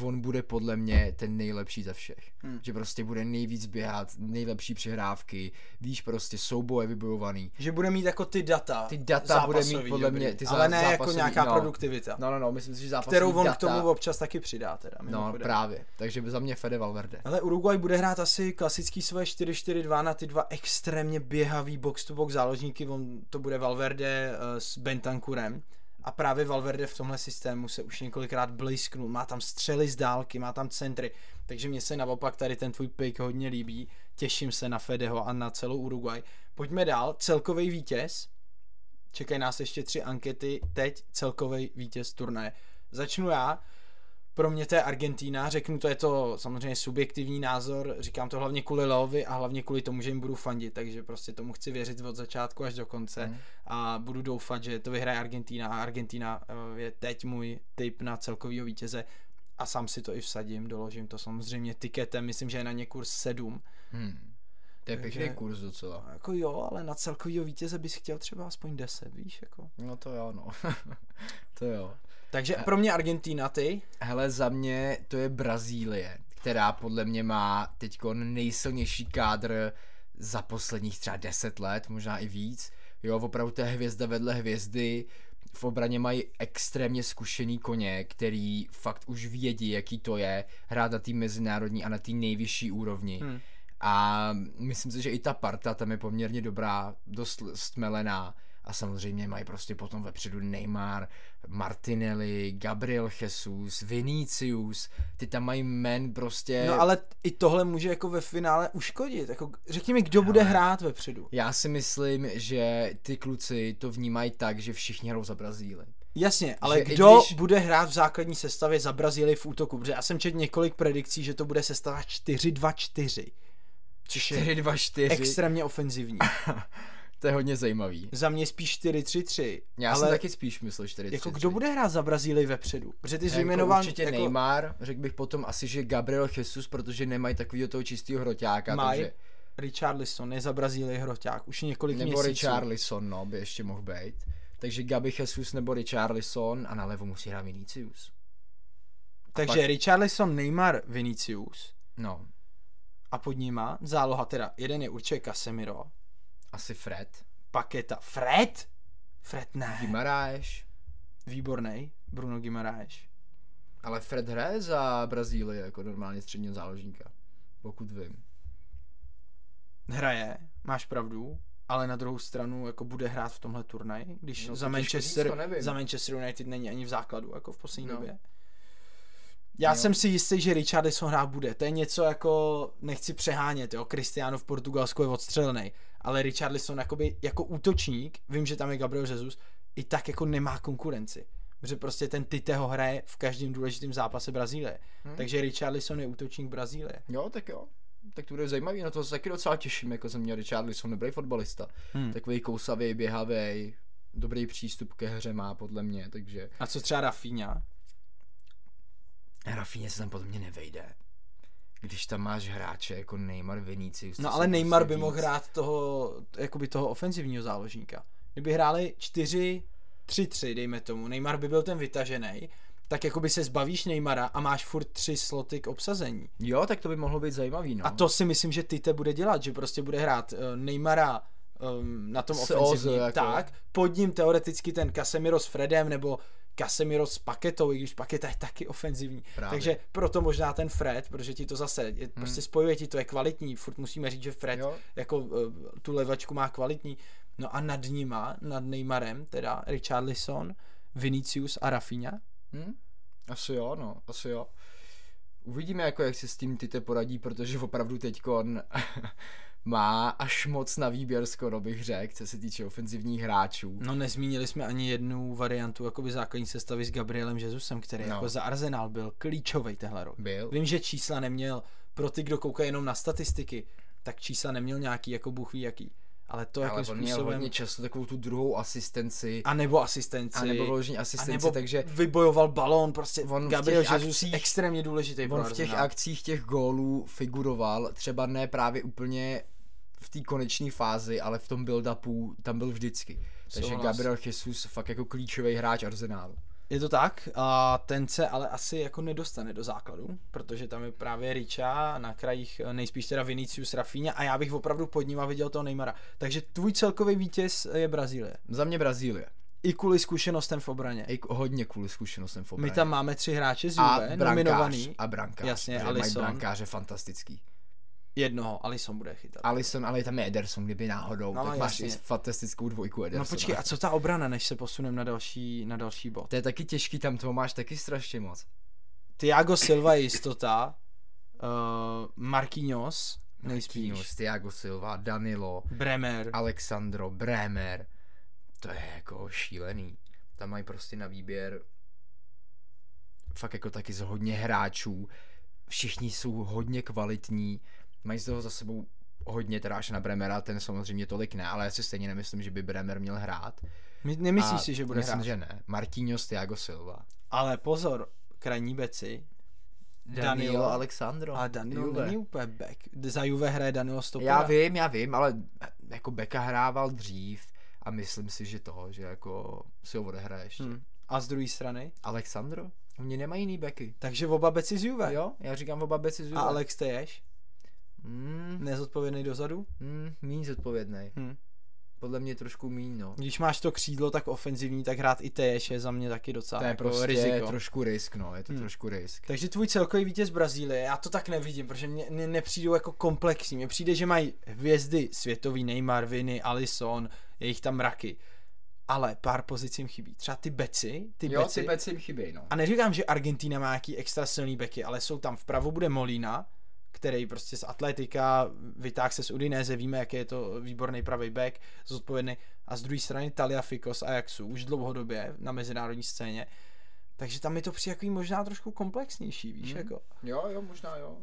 on bude podle mě ten nejlepší ze všech. Hmm. Že prostě bude nejvíc běhat, nejlepší přihrávky, víš, prostě souboje vybojovaný. Že bude mít jako ty data. Ty data bude mít podle dobrý, mě, ty ale ne jako nějaká no. produktivita. No, no, no, myslím si, že zápasový kterou on data, k tomu občas taky přidá teda. No, právě. Takže by za mě Fede Valverde. Ale Uruguay bude hrát asi klasický svoje 4-4-2 na ty dva extrémně běhavý box-to-box záložníky, on to bude Valverde uh, s Bentankurem. A právě Valverde v tomhle systému se už několikrát blízknul, má tam střely z dálky, má tam centry, takže mně se naopak tady ten tvůj pick hodně líbí, těším se na Fedeho a na celou Uruguay. Pojďme dál, celkový vítěz, čekají nás ještě tři ankety, teď celkový vítěz turnaje. Začnu já, pro mě to je Argentína, řeknu to, je to samozřejmě subjektivní názor, říkám to hlavně kvůli Leovi a hlavně kvůli tomu, že jim budu fandit, takže prostě tomu chci věřit od začátku až do konce Hmm. a budu doufat, že to vyhraje Argentína a Argentína eh, je teď můj tip na celkovýho vítěze a sám si to i vsadím, doložím to samozřejmě tiketem, myslím, že je na ně kurz 7. Hmm. To je Takže- pěkný kurz docela. Jako jo, ale na celkovýho vítěze bys chtěl třeba aspoň 10, víš, jako. No to jo, no. to jo. Takže pro mě Argentína, ty? Hele, za mě to je Brazílie, která podle mě má teď nejsilnější kádr za posledních třeba 10 let, možná i víc. Jo, opravdu to je hvězda vedle hvězdy. V obraně mají extrémně zkušený koně, který fakt už vědí, jaký to je hrát na té mezinárodní a na té nejvyšší úrovni. Hm. A myslím si, že i ta parta tam je poměrně dobrá, dost stmelená. A samozřejmě mají prostě potom vepředu Neymar, Martinelli, Gabriel Jesus, Vinicius, ty tam mají men prostě... No ale i tohle může jako ve finále uškodit, jako řekni mi, kdo bude Ale- hrát vepředu. Já si myslím, že ty kluci to vnímají tak, že všichni hrajou za Brazílii. Jasně, ale Že kdo když- bude hrát v základní sestavě za Brazílii v útoku? Protože já jsem četl několik predikcí, že to bude sestava 4-2-4. Což je 4-2-4, extrémně ofenzivní. to je hodně zajímavý. Za mě spíš 4-3-3. Já ale jsem taky spíš myslel 4 jako kdo bude hrát za Brazílii vepředu? Protože ty jsi Jako vyjmenoval určitě jako Neymar, řekl bych potom asi, že Gabriel Jesus, protože nemají takového toho čistého hroťáka, Maj, takže... Richarlison je za Brazílii hroťák. Už několik Nebo měsíců. Richarlison, no, by ještě mohl být. Takže Gabi Jesus nebo Richarlison a nalevo musí hrát Vinicius. Takže pak- Richarlison, Neymar, Vinicius. No, A pod nima záloha teda, jeden je určitě Casemiro, asi Fred. Paketa, Fred? Fred ne. Gimaraeš. Výborný, Bruno Guimaraes. Ale Fred hraje za Brazílii jako normálně středního záložníka. Pokud vím. Hraje, máš pravdu. ale na druhou stranu jako bude hrát v tomhle turnaji, když No, za, Manchester, říct, za Manchester United není ani v základu jako v poslední No. době. Já Jo. jsem si jistý, že Richarlison hrát bude. To je něco jako, nechci přehánět, jo, Cristiano v Portugalsku je odstřelený, ale Richarlison jakoby, jako útočník, vím, že tam je Gabriel Jesus, i tak jako nemá konkurenci. Protože prostě ten Tite ho hraje v každém důležitém zápase Brazílie. Hm. Takže Richarlison je útočník Brazílie. Jo, tak jo. Tak to bude zajímavý, na to se taky docela těším, jako jsem měl Richarlison, dobrý fotbalista. Hmm. Takový kousavý, běhavý, dobrý přístup ke hře má podle mě, takže A co třeba Rafinha? Rafinha se tam podle mě nevejde. Když tam máš hráče jako Neymar, Vinicius. No ale jsou Neymar prostě by mohl hrát toho, jakoby toho ofenzivního záložníka. Kdyby hráli 4 3-3, dejme tomu, Neymar by byl ten vytažený, tak jakoby se zbavíš Neymara a máš furt tři sloty k obsazení. Jo, tak to by mohlo být zajímavý, no. A to si myslím, že Tite bude dělat, že prostě bude hrát uh, Neymara um, na tom ofenzivním, jako. tak, pod ním teoreticky ten Casemiro s Fredem, nebo Casemiro s Paketou, i když Paketa je taky ofenzivní. Právě. Takže proto možná ten Fred, protože ti to zase, je, prostě spojuje ti to, je kvalitní, furt musíme říct, že Fred Jo. jako uh, tu levačku má kvalitní. No a nad nima, nad Neymarem, teda Richarlison, Vinicius a Rafinha. Hm? Asi jo, no, asi jo. Uvidíme, jako jak se s tím Tite poradí, protože opravdu teďkon má až moc na výběr skoro bych řekl, co se týče ofenzivních hráčů. No nezmínili jsme ani jednu variantu jakoby základní sestavy s Gabrielem Jesusem, který No. jako za Arsenal byl klíčový tehle rok. Byl. Vím, že čísla neměl, pro ty, kdo koukají jenom na statistiky, tak čísla neměl nějaký jako bůh ví jaký. Ale to Ale jakým on měl způsobem... hodně často takovou tu druhou asistenci. A nebo asistenci. A nebo vyloženě a asistenci, nebo takže vybojoval balón, prostě On Gabriel Jesus akcích- extrémně důležitý on v těch akcích těch gólů figuroval, třeba ne právě úplně v té konečné fázi, ale v tom build-upu tam byl vždycky. Takže. Gabriel Jesus fakt jako klíčový hráč Arsenálu. Je to tak a ten se ale asi jako nedostane do základu, protože tam je právě Richa, na krajích eh, nejspíš teda Vinicius Rafinha a já bych opravdu pod nima viděl toho Neymara. Takže tvůj celkový vítěz je Brazílie. Za mě Brazílie. I kvůli zkušenostem v obraně. I hodně kvůli zkušenostem v obraně. My tam máme tři hráče z a Juve, brankář, nominovaný. a brankář. Jasně, protože mají Alisson. brankáře fantastický. Jednoho, Alisson bude chytat. Alisson, ale tam je Ederson, kdyby náhodou, No, tak máš jasně. i fantastickou dvojku no Edersona. počkej, a co ta obrana, než se posuneme na další, na další bod? To je taky těžký, tam toho máš taky strašně moc. Thiago Silva je jistota, uh, Marquinhos nejspíš, Marquinhos, Thiago Silva, Danilo, Bremer, Alexandro, Bremer. To je jako šílený. Tam mají prostě na výběr fakt jako taky z hodně hráčů. Všichni jsou hodně kvalitní. Mají z toho za sebou hodně teda až na Bremera, ten samozřejmě tolik ne, ale já si stejně nemyslím, že by Bremer měl hrát. My, nemyslíš A si, že bude myslím, hrát? že ne. Marquinhos, Thiago Silva. Ale pozor, krajní beci. Danilo, Alexandro. A Danilo Juve. není úplně back. Za Juve hraje Danilo Stopera. Já vím, já vím, ale jako Beka hrával dřív a myslím si, že to, že jako si ho odehraje ještě. Hmm. Hm. A z druhé strany? Alexandro? Oni nemají jiný beky. Takže oba beci z Juve. Jo, já říkám oba beci z A Juve. Alex Teješ? Mm, Nezodpovědný dozadu? mm, míň zodpovědný. Hm. Podle mě trošku míň, no. Když máš to křídlo tak ofenzivní, tak hrát i Teješ je za mě taky docela To je jako prostě riziko. trošku risk, no, je to Hmm. trošku risk. Takže tvůj celkový vítěz Brazílie, já to tak nevidím, protože mě ne, nepřijdou jako komplexní. Mně přijde, že mají hvězdy světový Neymar, Viny, Alisson, je jich tam mraky. Ale pár pozic jim chybí. Třeba ty beci, ty jo, beci. ty beci jim chybějí, no. A neříkám, že Argentina má nějaký extra silný beky, ale jsou tam vpravo bude Molina, který prostě z atletika vytáhl se z Udinese, víme, jaký je to výborný pravý back, zodpovědný. A z druhé strany Taliafico z Ajaxu, už dlouhodobě na mezinárodní scéně. Takže tam je to přijde takový možná trošku komplexnější, víš, Hmm. jako. Jo, jo, možná jo.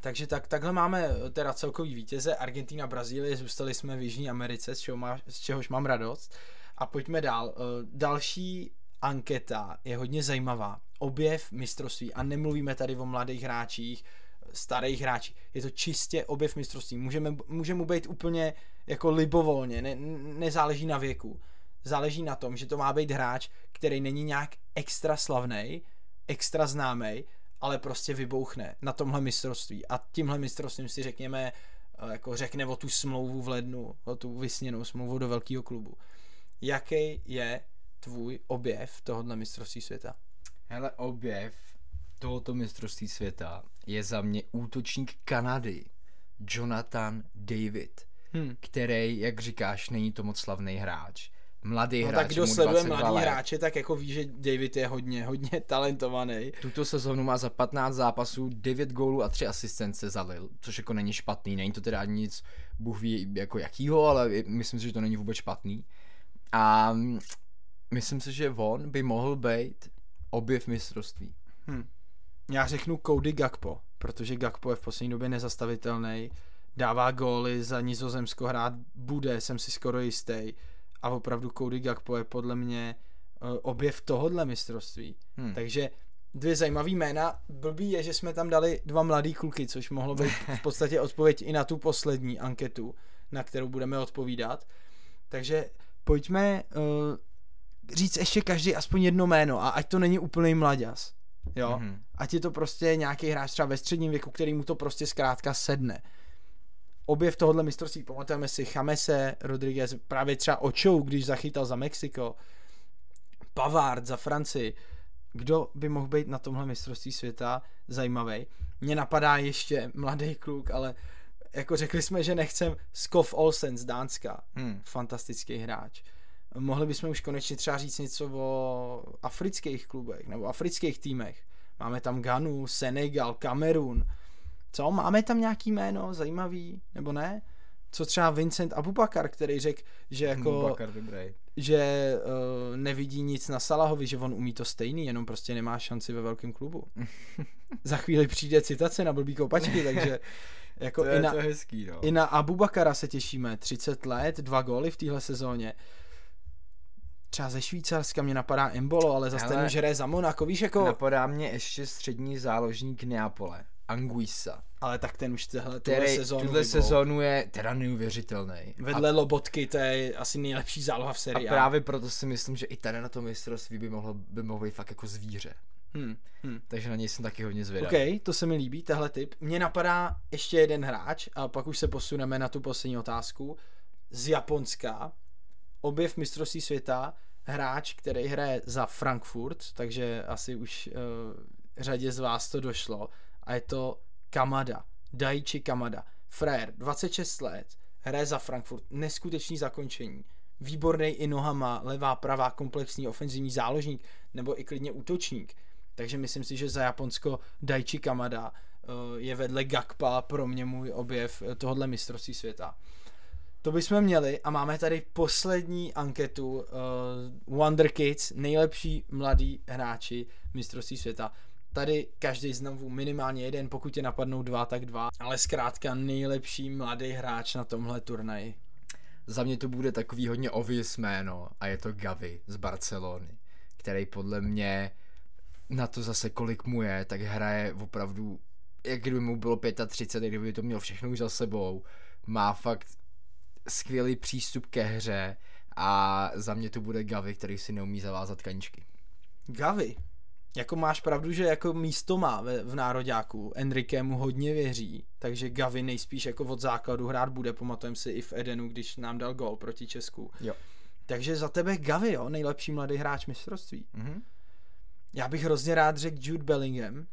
Takže tak, takhle máme eh, teda celkový vítěze, Argentina, Brazílie, zůstali jsme v Jižní Americe, z, čeho má, z čehož mám radost. A pojďme dál. Eh, Další anketa je hodně zajímavá. Objev mistrovství a nemluvíme tady o mladých hráčích, starých hráčích. Je to čistě objev mistrovství. Můžeme, může mu být úplně jako libovolně, ne, nezáleží na věku. Záleží na tom, že to má být hráč, který není nějak extra slavný, extra známý, ale prostě vybouchne na tomhle mistrovství. A tímhle mistrovstvím si řekněme, eh, jako řekne o tu smlouvu v lednu, o tu vysněnou smlouvu do velkého klubu. Jaký je tvůj objev tohohle mistrovství světa? Hele, objev tohoto mistrovství světa je za mě útočník Kanady, Jonathan David. Hmm. který, jak říkáš, není to moc slavný hráč. Mladý No hráč, tak kdo sleduje 22 mladý let. hráče, tak jako ví, že David je hodně, hodně talentovaný. Tuto sezónu má za 15 zápasů 9 gólů a 3 asistence za Lille, což jako není špatný, není to teda ani nic, Bůh ví jako jakýho, ale myslím si, že to není vůbec špatný. A mm, myslím si, že on by mohl být objev mistrovství. Já řeknu Cody Gakpo, protože Gakpo je v poslední době nezastavitelný, dává góly, za Nizozemsko hrát bude, jsem si skoro jistý. A opravdu Cody Gakpo je podle mě eh, objev tohohle mistrovství. Hmm. Takže dvě zajímavý jména. Blbý je, že jsme tam dali dva mladý kluky, což mohlo být v podstatě odpověď i na tu poslední anketu, na kterou budeme odpovídat. Takže pojďme uh, říct ještě každý aspoň jedno jméno a ať to není úplný mladěs. Jo? Mhm. Ať je to prostě nějaký hráč třeba ve středním věku, který mu to prostě zkrátka sedne. Objev tohohle mistrovství, pamatujeme si Chamese, Rodriguez, právě třeba Očou, když zachytal za Mexiko, Pavard za Francii. Kdo by mohl být na tomhle mistrovství světa zajímavý? Mně napadá ještě mladý kluk, ale jako řekli jsme, že nechcem Skov Olsen z Dánska. Hmm. Fantastický hráč. Mohli bychom už konečně třeba říct něco o afrických klubech nebo afrických týmech. Máme tam Ganu, Senegal, Kamerun. Co, máme tam nějaký jméno zajímavý, nebo ne? Co třeba Vincent Abubakar, který řekl, že jako Bakar dobrý. že uh, nevidí nic na Salahovi, že on umí to stejný, jenom prostě nemá šanci ve velkém klubu. Za chvíli přijde citace na blbý koupačky, takže jako To i je na, to hezký, no. i na Abubakara se těšíme. 30 let, dva góly v téhle sezóně. Třeba ze Švýcarska mě napadá Embolo, ale zase ten hraje za Monako, víš jako, Napadá mě ještě střední záložník Neapole, Anguissa, ale tak ten už tehle, tuhle který sezónu tuhle vybol. sezónu je teda neuvěřitelný. Vedle Lobotky, to je asi nejlepší záloha v A, sérii. a právě proto si myslím, že i tady na tom mistrovství by mohlo, by mohlo být fakt jako zvíře. Hmm, hmm. Takže na něj jsem taky hodně zvědavý. OK, to se mi líbí, tehle typ. Mně napadá ještě jeden hráč a pak už se posuneme na tu poslední otázku. Z Japonska, objev mistrovství světa, hráč, který hraje za Frankfurt, takže asi už uh, řadě z vás to došlo. A je to Kamada, Daichi Kamada. Frér, 26 let, hraje za Frankfurt, neskutečný zakončení. Výborný i nohama, levá, pravá, komplexní ofenzivní záložník, nebo i klidně útočník. Takže myslím si, že za Japonsko Daichi Kamada eh, je vedle Gakpa pro mě můj objev eh, tohohle mistrovství světa. To bychom měli a máme tady poslední anketu uh, Wonder Kids, nejlepší mladí hráči mistrovství světa. Tady každý znovu minimálně jeden, pokud tě napadnou dva, tak dva, ale zkrátka nejlepší mladý hráč na tomhle turnaji. Za mě to bude takový hodně obvious jméno a je to Gavi z Barcelony, který podle mě na to zase kolik mu je, tak hraje opravdu, jak kdyby mu bylo 35, kdyby to měl všechno už za sebou. Má fakt skvělý přístup ke hře a za mě to bude Gavi, který si neumí zavázat kaničky. Gavi. Jako máš pravdu, že jako místo má ve, v nároďáku. Enrique mu hodně věří, takže Gavi nejspíš jako od základu hrát bude. Pamatujeme si i v Edenu, když nám dal gol proti Česku. Jo. Takže za tebe Gavi, jo, nejlepší mladý hráč mistrovství. Mhm. Já bych hrozně rád řekl Jude Bellingham,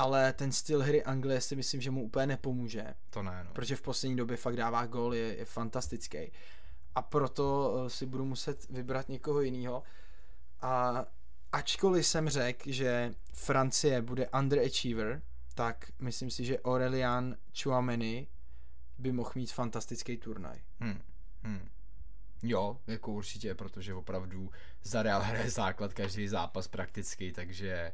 ale ten styl hry Anglie si myslím, že mu úplně nepomůže, To ne, no. protože v poslední době fakt dává gól, je, je fantastický. A proto eh, si budu muset vybrat někoho jiného. A ačkoliv jsem řekl, že Francie bude underachiever, tak myslím si, že Aurelian Chouameni by mohl mít fantastický turnaj. Hmm. Hmm. Jo, jako určitě, protože opravdu za Real hraje základ každý zápas prakticky, takže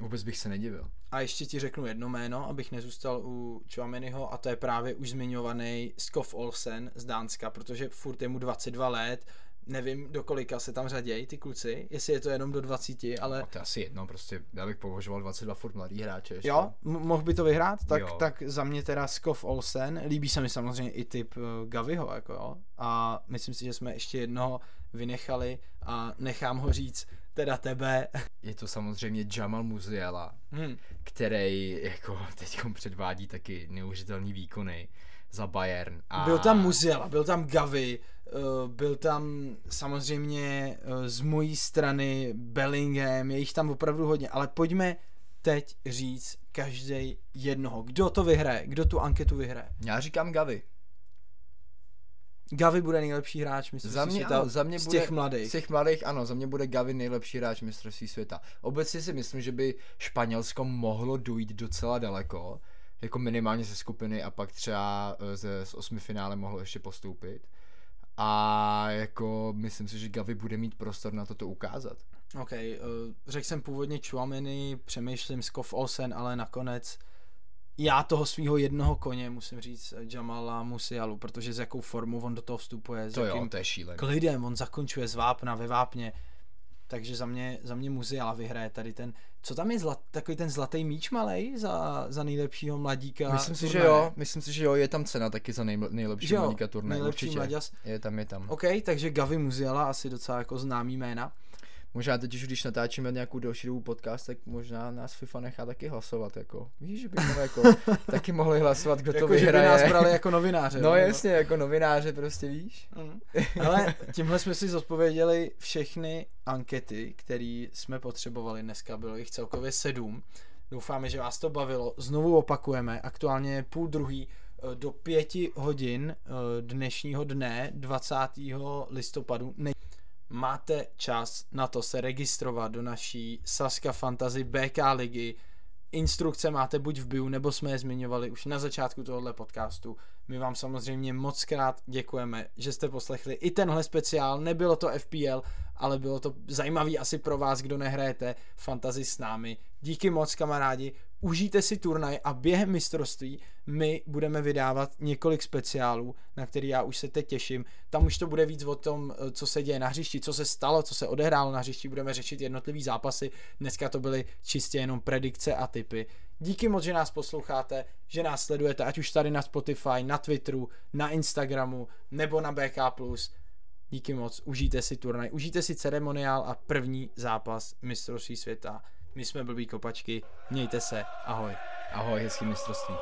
vůbec bych se nedivil. A ještě ti řeknu jedno jméno, abych nezůstal u Chouameniho a to je právě už zmiňovaný Skov Olsen z Dánska, protože furt je mu 22 let, nevím do kolika se tam řadějí ty kluci, jestli je to jenom do 20, ale A to je asi jedno, prostě já bych považoval 22 furt mladý hráče ještě. jo, m- mohl by to vyhrát, tak, Jo. tak za mě teda Skov Olsen, líbí se mi samozřejmě i typ uh, Gaviho, jako jo, a myslím si, že jsme ještě jednoho vynechali a nechám ho říct teda tebe. Je to samozřejmě Jamal Musiala, Hmm. který jako teď předvádí taky neuvěřitelný výkony za Bayern. A Byl tam Muziela, byl tam Gavi, eh, byl tam samozřejmě eh, z mojí strany Bellingham, je jich tam opravdu hodně, ale pojďme teď říct každý jednoho. Kdo to vyhraje? Kdo tu anketu vyhraje? Já říkám Gavi. Gavi bude nejlepší hráč, myslím Za si, mě, světa ano, za mě z bude, těch mladých. Z těch mladých, ano, za mě bude Gavin nejlepší hráč mistrovství světa. Obecně si myslím, že by Španělsko mohlo dojít docela daleko, jako minimálně ze skupiny a pak třeba eh, ze, z osmi finále mohlo ještě postoupit. A jako myslím si, že Gavi bude mít prostor na toto ukázat. OK, uh, řekl jsem původně Chouameni, přemýšlím Skov Olsen, ale nakonec já toho svého jednoho koně musím říct eh, Jamala Musialu, protože s jakou formou on do toho vstupuje, s To jakým jo, to je šílený. klidem, on zakončuje z vápna ve vápně, takže za mě, za mě Musiala vyhraje tady ten, co tam je zlat, takový ten zlatý míč malej za, za nejlepšího mladíka Myslím si, že jo, myslím si, že jo, je tam cena taky za nej, nejlepší jo, mladíka turnaje, nejlepší určitě. mladěs. Je tam, je tam. OK, takže Gavi Musiala asi docela jako známý jména. Možná teď už, když natáčíme nějakou další dobu podcast, tak možná nás FIFA nechá taky hlasovat, jako. Víš, že bychom jako taky mohli hlasovat, kdo to Jako, že by vyhraje. nás brali jako novináře. No nebo- jasně, jako novináře prostě víš. Mm. Ale tímhle jsme si zodpověděli všechny ankety, které jsme potřebovali dneska. Bylo jich celkově sedm. Doufáme, že vás to bavilo. Znovu opakujeme, aktuálně je půl druhý eh, do pěti hodin eh, dnešního dne 20. listopadu. Ne- Máte čas na to se registrovat do naší Saska Fantasy BK ligy. Instrukce máte buď v bio, nebo jsme je zmiňovali už na začátku tohohle podcastu. My vám samozřejmě moc krát děkujeme, že jste poslechli i tenhle speciál. Nebylo to FPL, ale bylo to zajímavý asi pro vás, kdo nehrajete fantasy s námi. Díky moc, kamarádi. Užijte si turnaj a během mistrovství my budeme vydávat několik speciálů, na který já už se teď těším. Tam už to bude víc o tom, eh, co se děje na hřišti, co se stalo, co se odehrálo na hřišti. Budeme řešit jednotlivý zápasy. Dneska to byly čistě jenom predikce a typy. Díky moc, že nás posloucháte, že nás sledujete, ať už tady na Spotify, na Twitteru, na Instagramu nebo na BK+. Díky moc, užijte si turnaj, užijte si ceremoniál a první zápas mistrovství světa. My jsme blbý kopačky, mějte se, ahoj. Ahoj, hezký mistrovství.